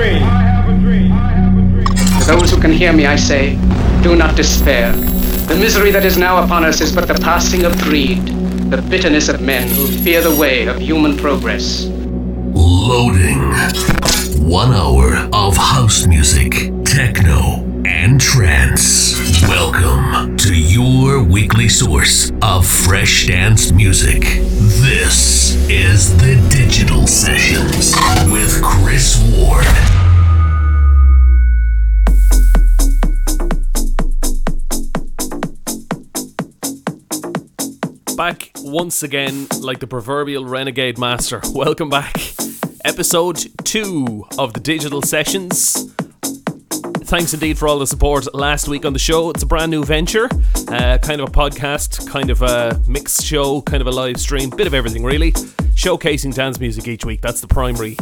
dream. To those who can hear me, I say, do not despair. The misery that is now upon us is but the passing of greed, the bitterness of men who fear the way of human progress. Loading. One hour of house music, techno, and trance. Welcome to your weekly source of fresh dance music. This is the Digital Sessions with Chris Ward. Back once again, like the proverbial renegade master. Welcome back. Episode 2 of the Digital Sessions. Thanks indeed for all the support last week on the show. It's a brand new venture, uh, kind of a podcast, kind of a mixed show, kind of a live stream, bit of everything really. Showcasing dance music each week. That's the primary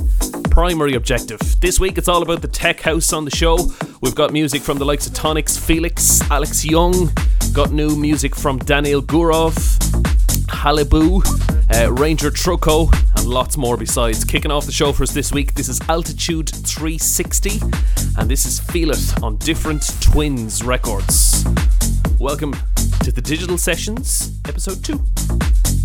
primary objective. This week it's all about the tech house on the show. We've got music from the likes of Tonix, Felix, Alex Young, got new music from Danil Gurov, Haliboo, uh, Ranger Truco, and lots more besides. Kicking off the show for us this week, this is Altitude 360, and this is Feel It on Different Twins Records. Welcome to the Digital Sessions, episode 2.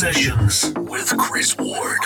Sessions with Chris Ward.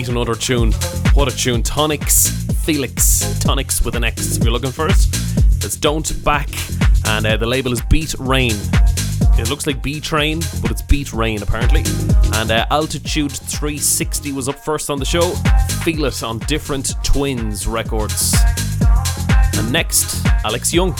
Complete another tune. What a tune. Tonix Felix. Tonix with an X if you're looking for it. It's Don't Back, and uh, the label is Beat Rain. It looks like B Train, but it's Beat Rain apparently. And uh, Altitude 360 was up first on the show. Feel it on Different Twins Records. And next, Alex Young.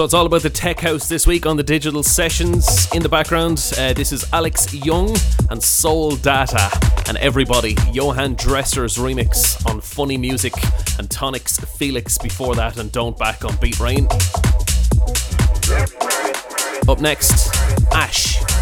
So it's all about the tech house this week on the digital sessions. In the background, uh, this is Alex Young and Soul Data and everybody. Johan Dresser's remix on Funny Music and Tonix Felix before that and Don't Back on Beat Rain. Up next, Ash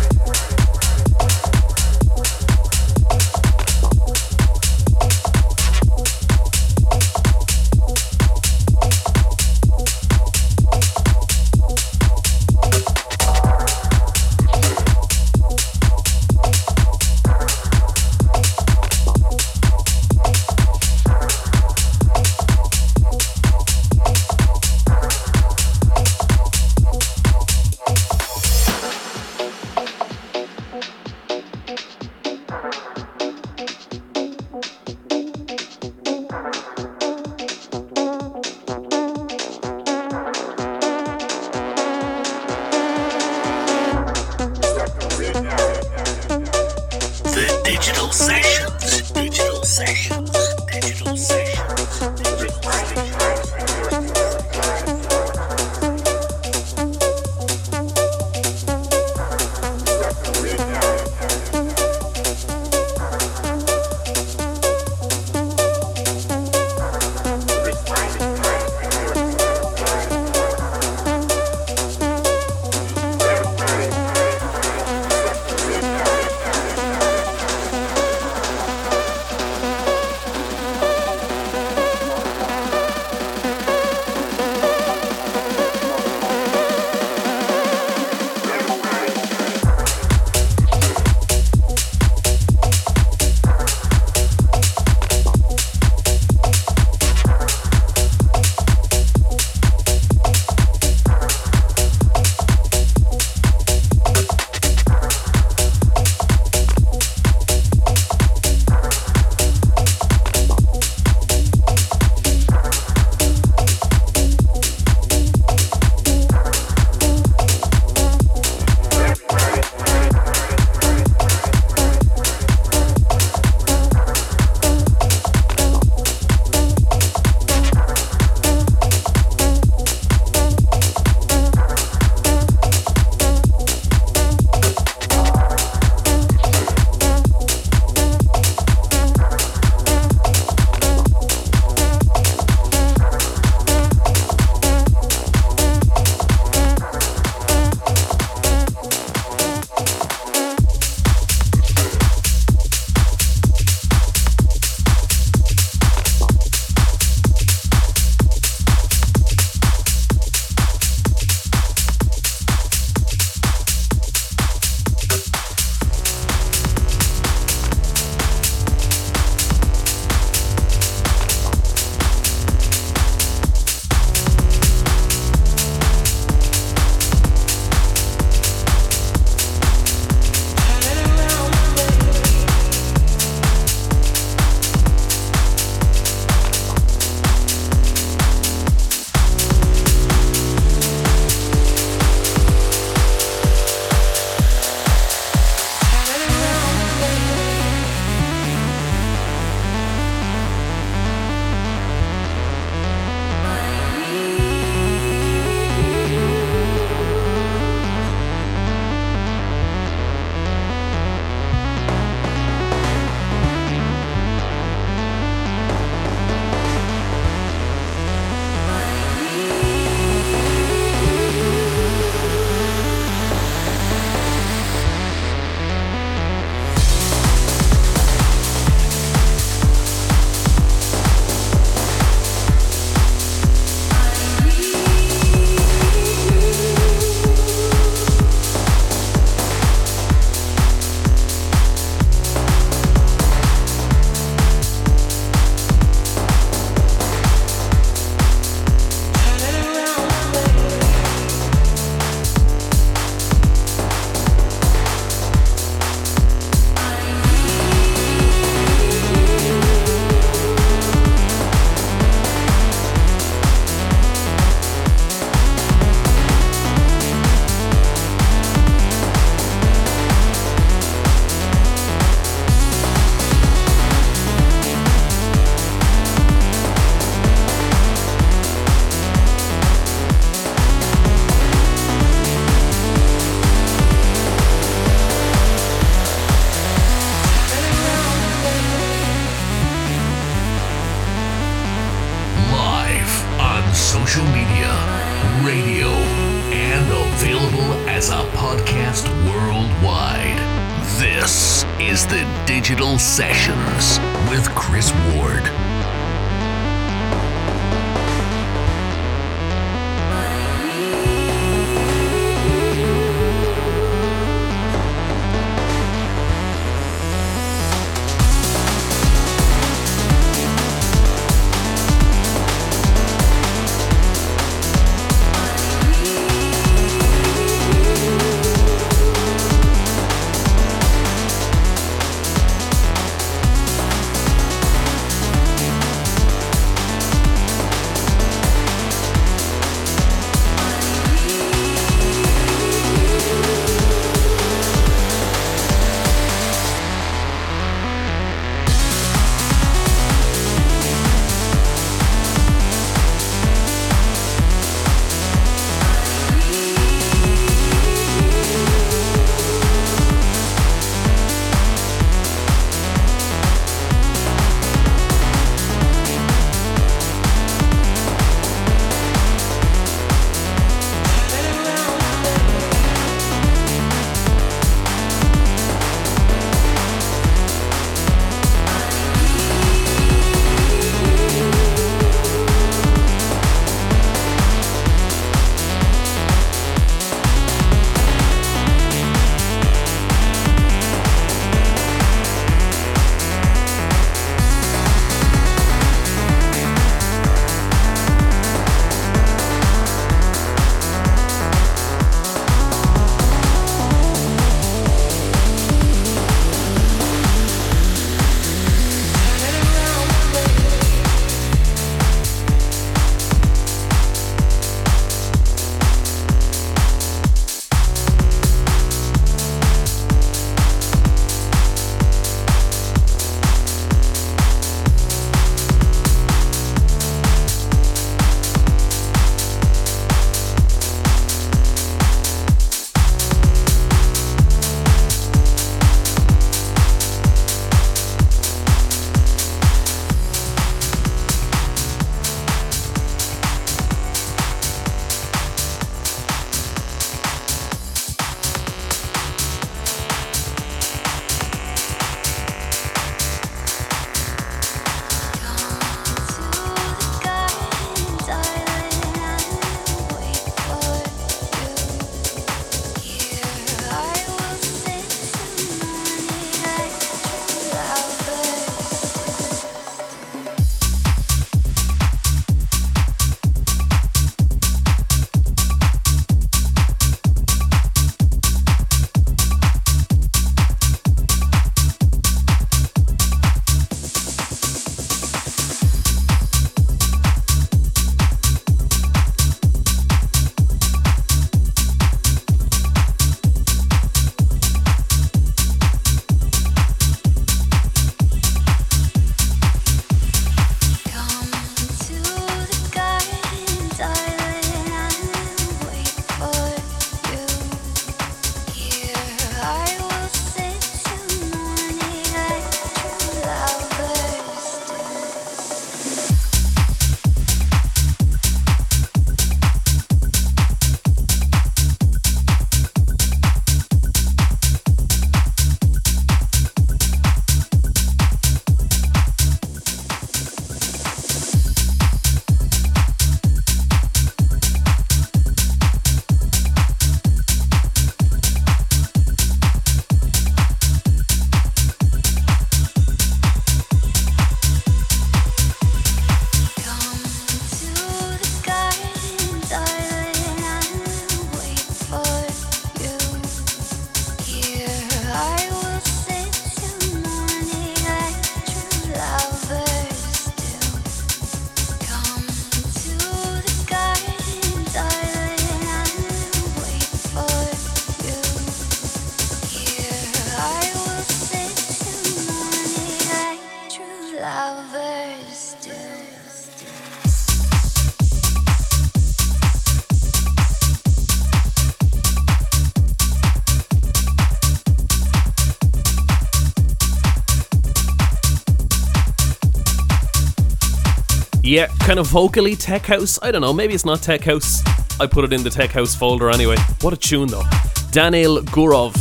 Yeah, kind of vocally tech house. I don't know, maybe it's not tech house. I put it in the tech house folder anyway. What a tune though. Danil Gurov.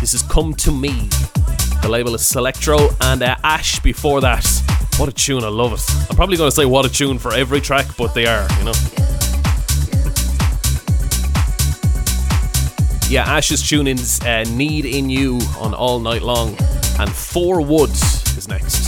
This is Come to Me. The label is Selectro and uh, Ash before that. What a tune, I love it. I'm probably going to say what a tune for every track, but they are, you know. Yeah, Ash's tune is uh, Need in You on All Night Long. And Four Woods is next.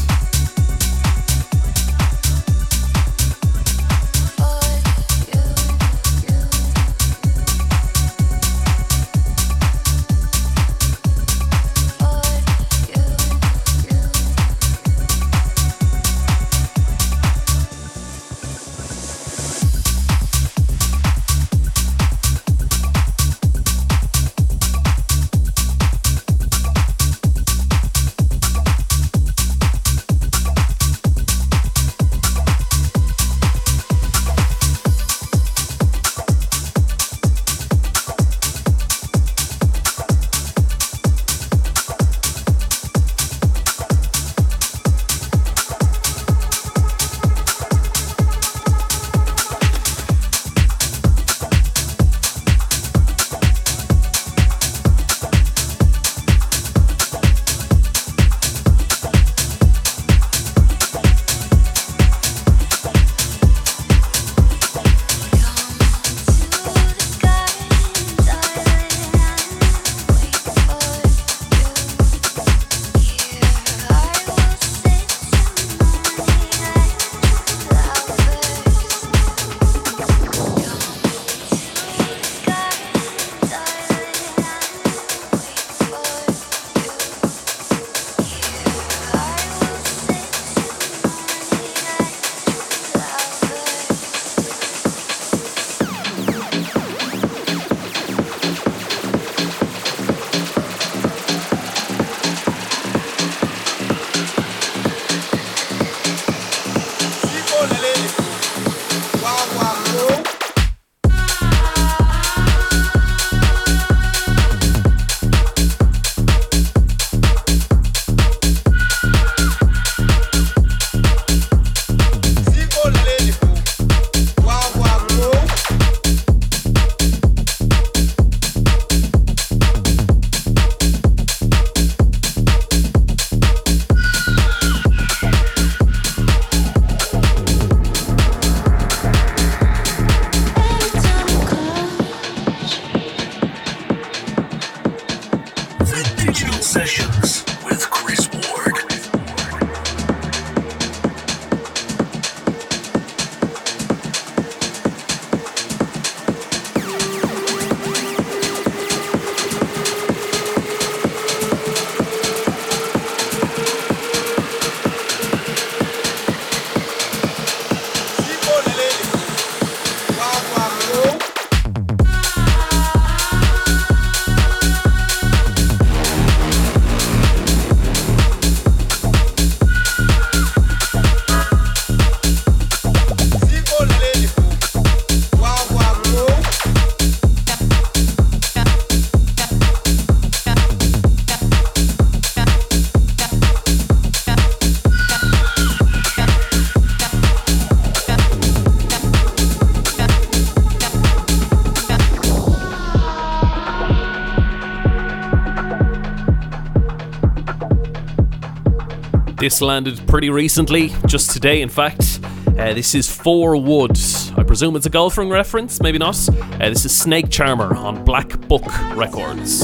Landed pretty recently, just today, in fact. Uh, this is Four Woods. I presume it's a golfing reference, maybe not. Uh, this is Snake Charmer on Black Book Records.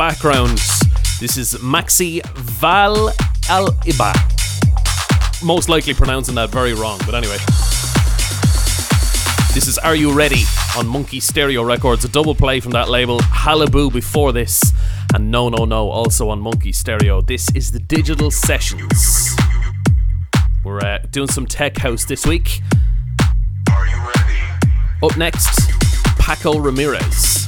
So, in the background, this is Maxi Val Al Iba. Most likely pronouncing that very wrong, but anyway. This is Are You Ready on Monkey Stereo Records, a double play from that label. Haliboo before this, and No No No also on Monkey Stereo. This is the Digital Sessions. We're uh, doing some tech house this week. Up next, Pako Ramirez.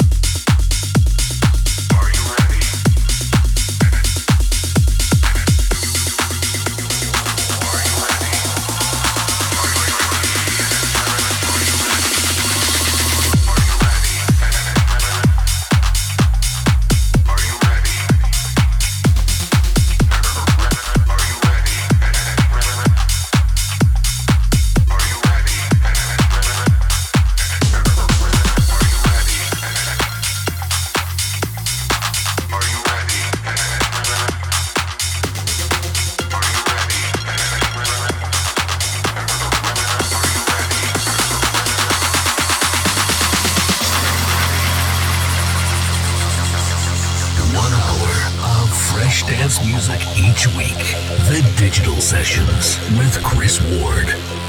Music each week. The Digital Sessions with Chris Ward.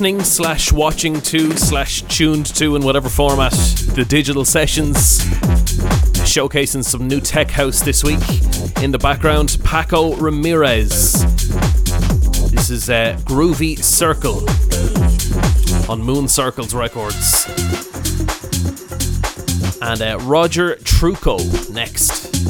Listening slash watching to slash tuned to in whatever format the digital sessions showcasing some new tech house this week. In the background, Pako Ramirez. This is uh, Groovy Circle on Moon Circles Records. And uh, Roger Truco next.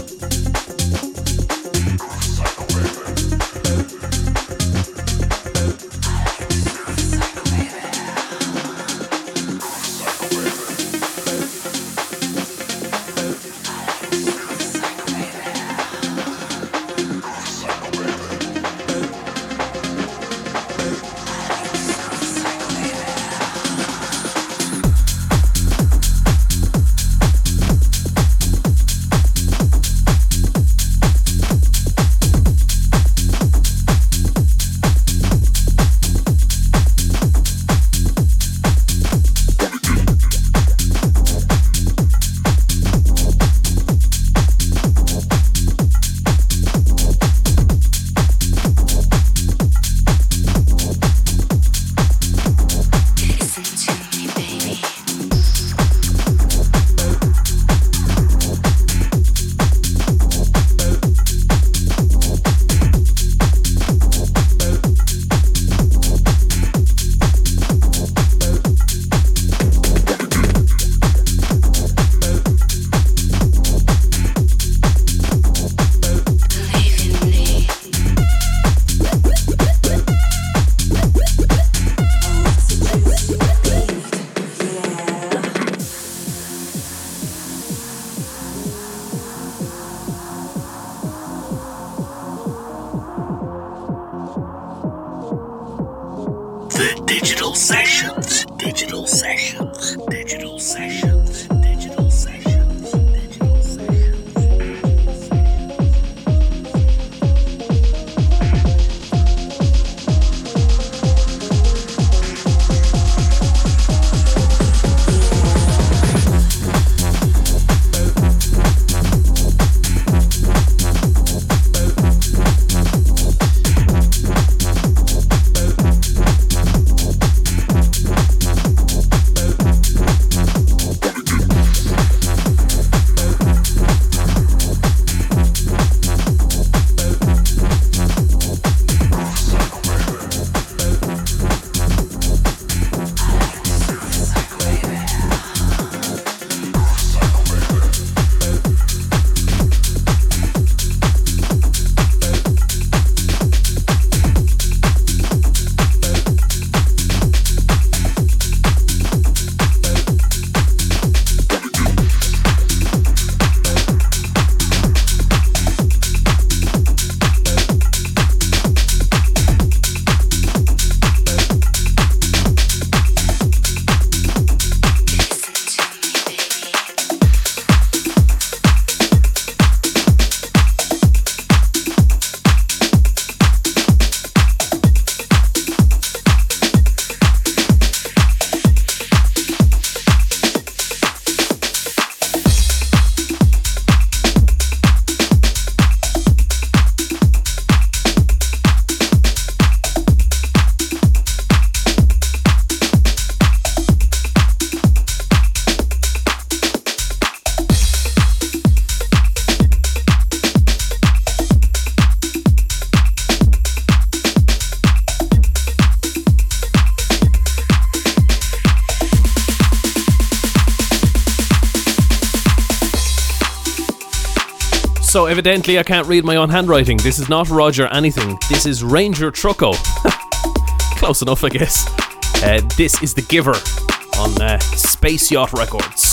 So evidently I can't read my own handwriting. This is not Roger anything. This is Ranger Truco. Close enough, I guess. Uh, this is The Giver on uh, Space Yacht Records.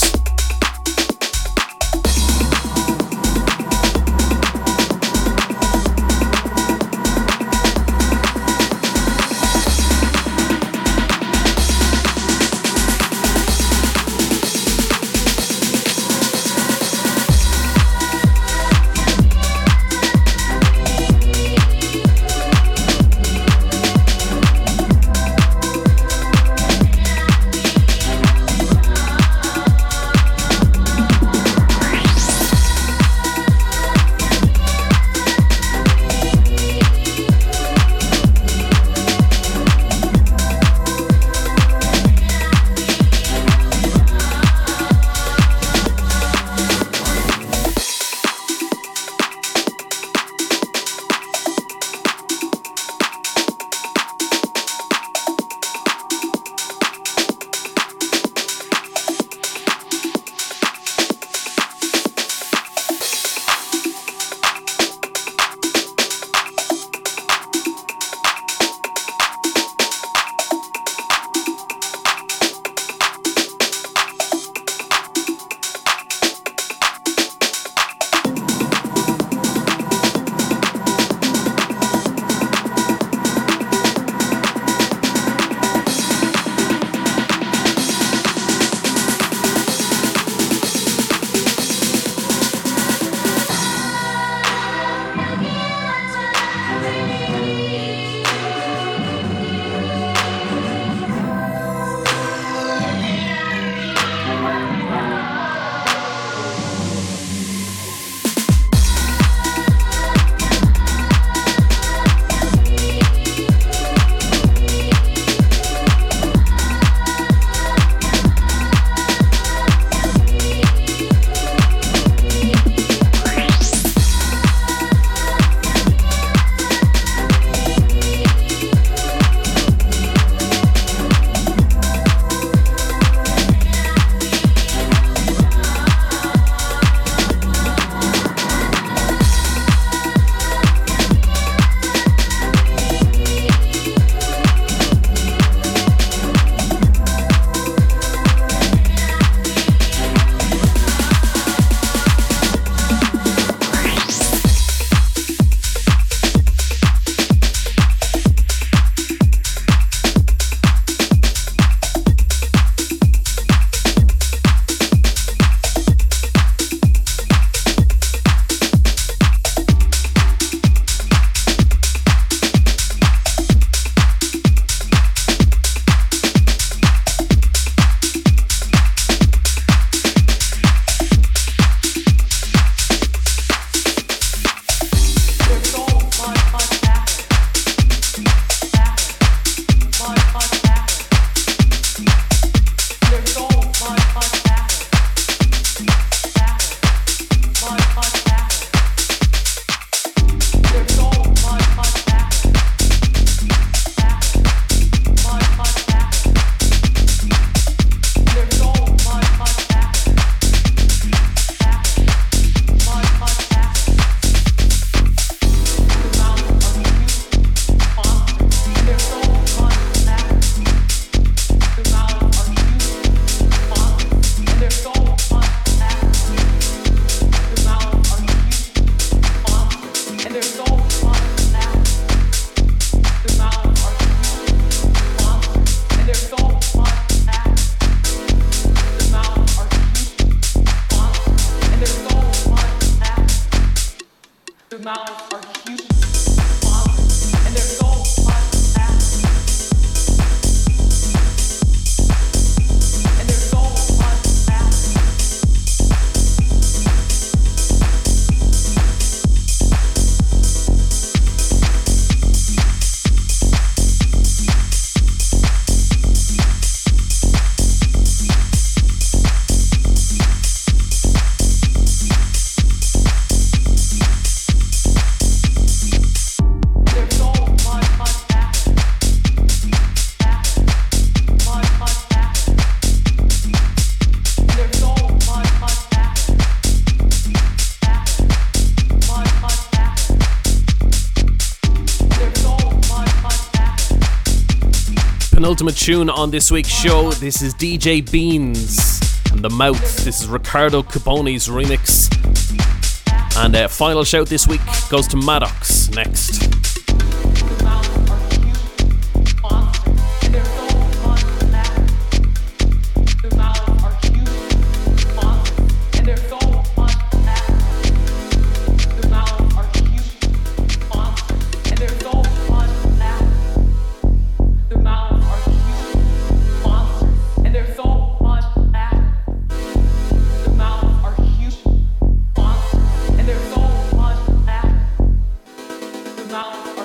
Penultimate tune on this week's show. This is DJ Beens and The Mouth. This is Ricardo Cuboni's remix. And uh, final shout this week goes to Maddox next. about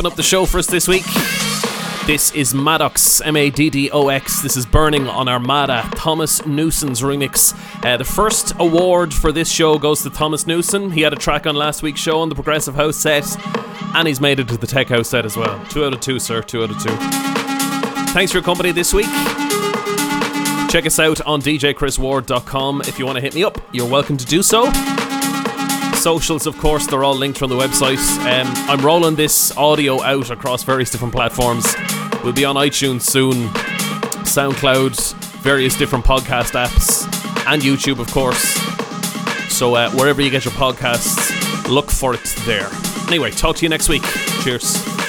wrapping up the show for us this week. This is Maddox, M A D D O X. This is Burning on Armada, Thomas Newson's remix. Uh, the first award for this show goes to Thomas Newson. He had a track on last week's show on the Progressive House set, and he's made it to the Tech House set as well. Two out of two, sir. Two out of two. Thanks for your company this week. Check us out on djchrisward.com if you want to hit me up. You're welcome to do so. Socials, of course, they're all linked from the website. Um, I'm rolling this audio out across various different platforms. We'll be on iTunes soon, SoundCloud, various different podcast apps, and YouTube, of course. So uh, wherever you get your podcasts, look for it there. Anyway, talk to you next week. Cheers.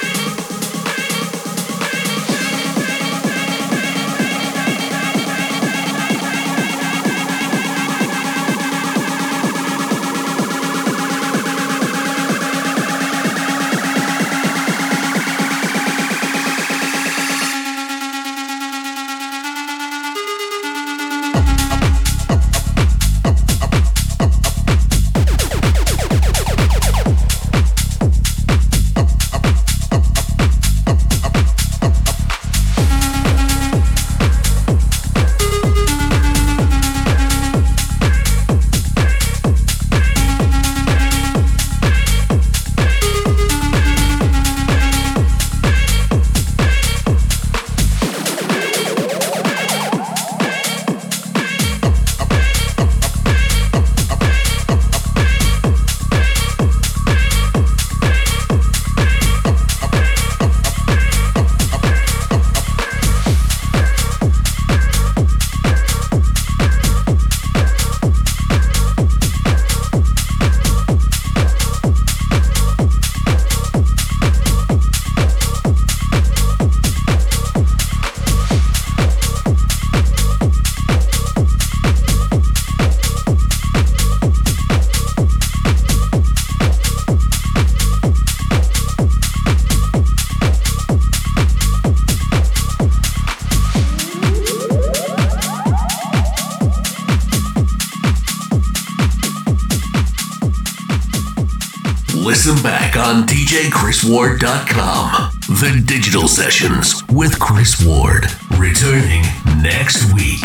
djchrisward.com. The Digital Sessions with Chris Ward, returning next week.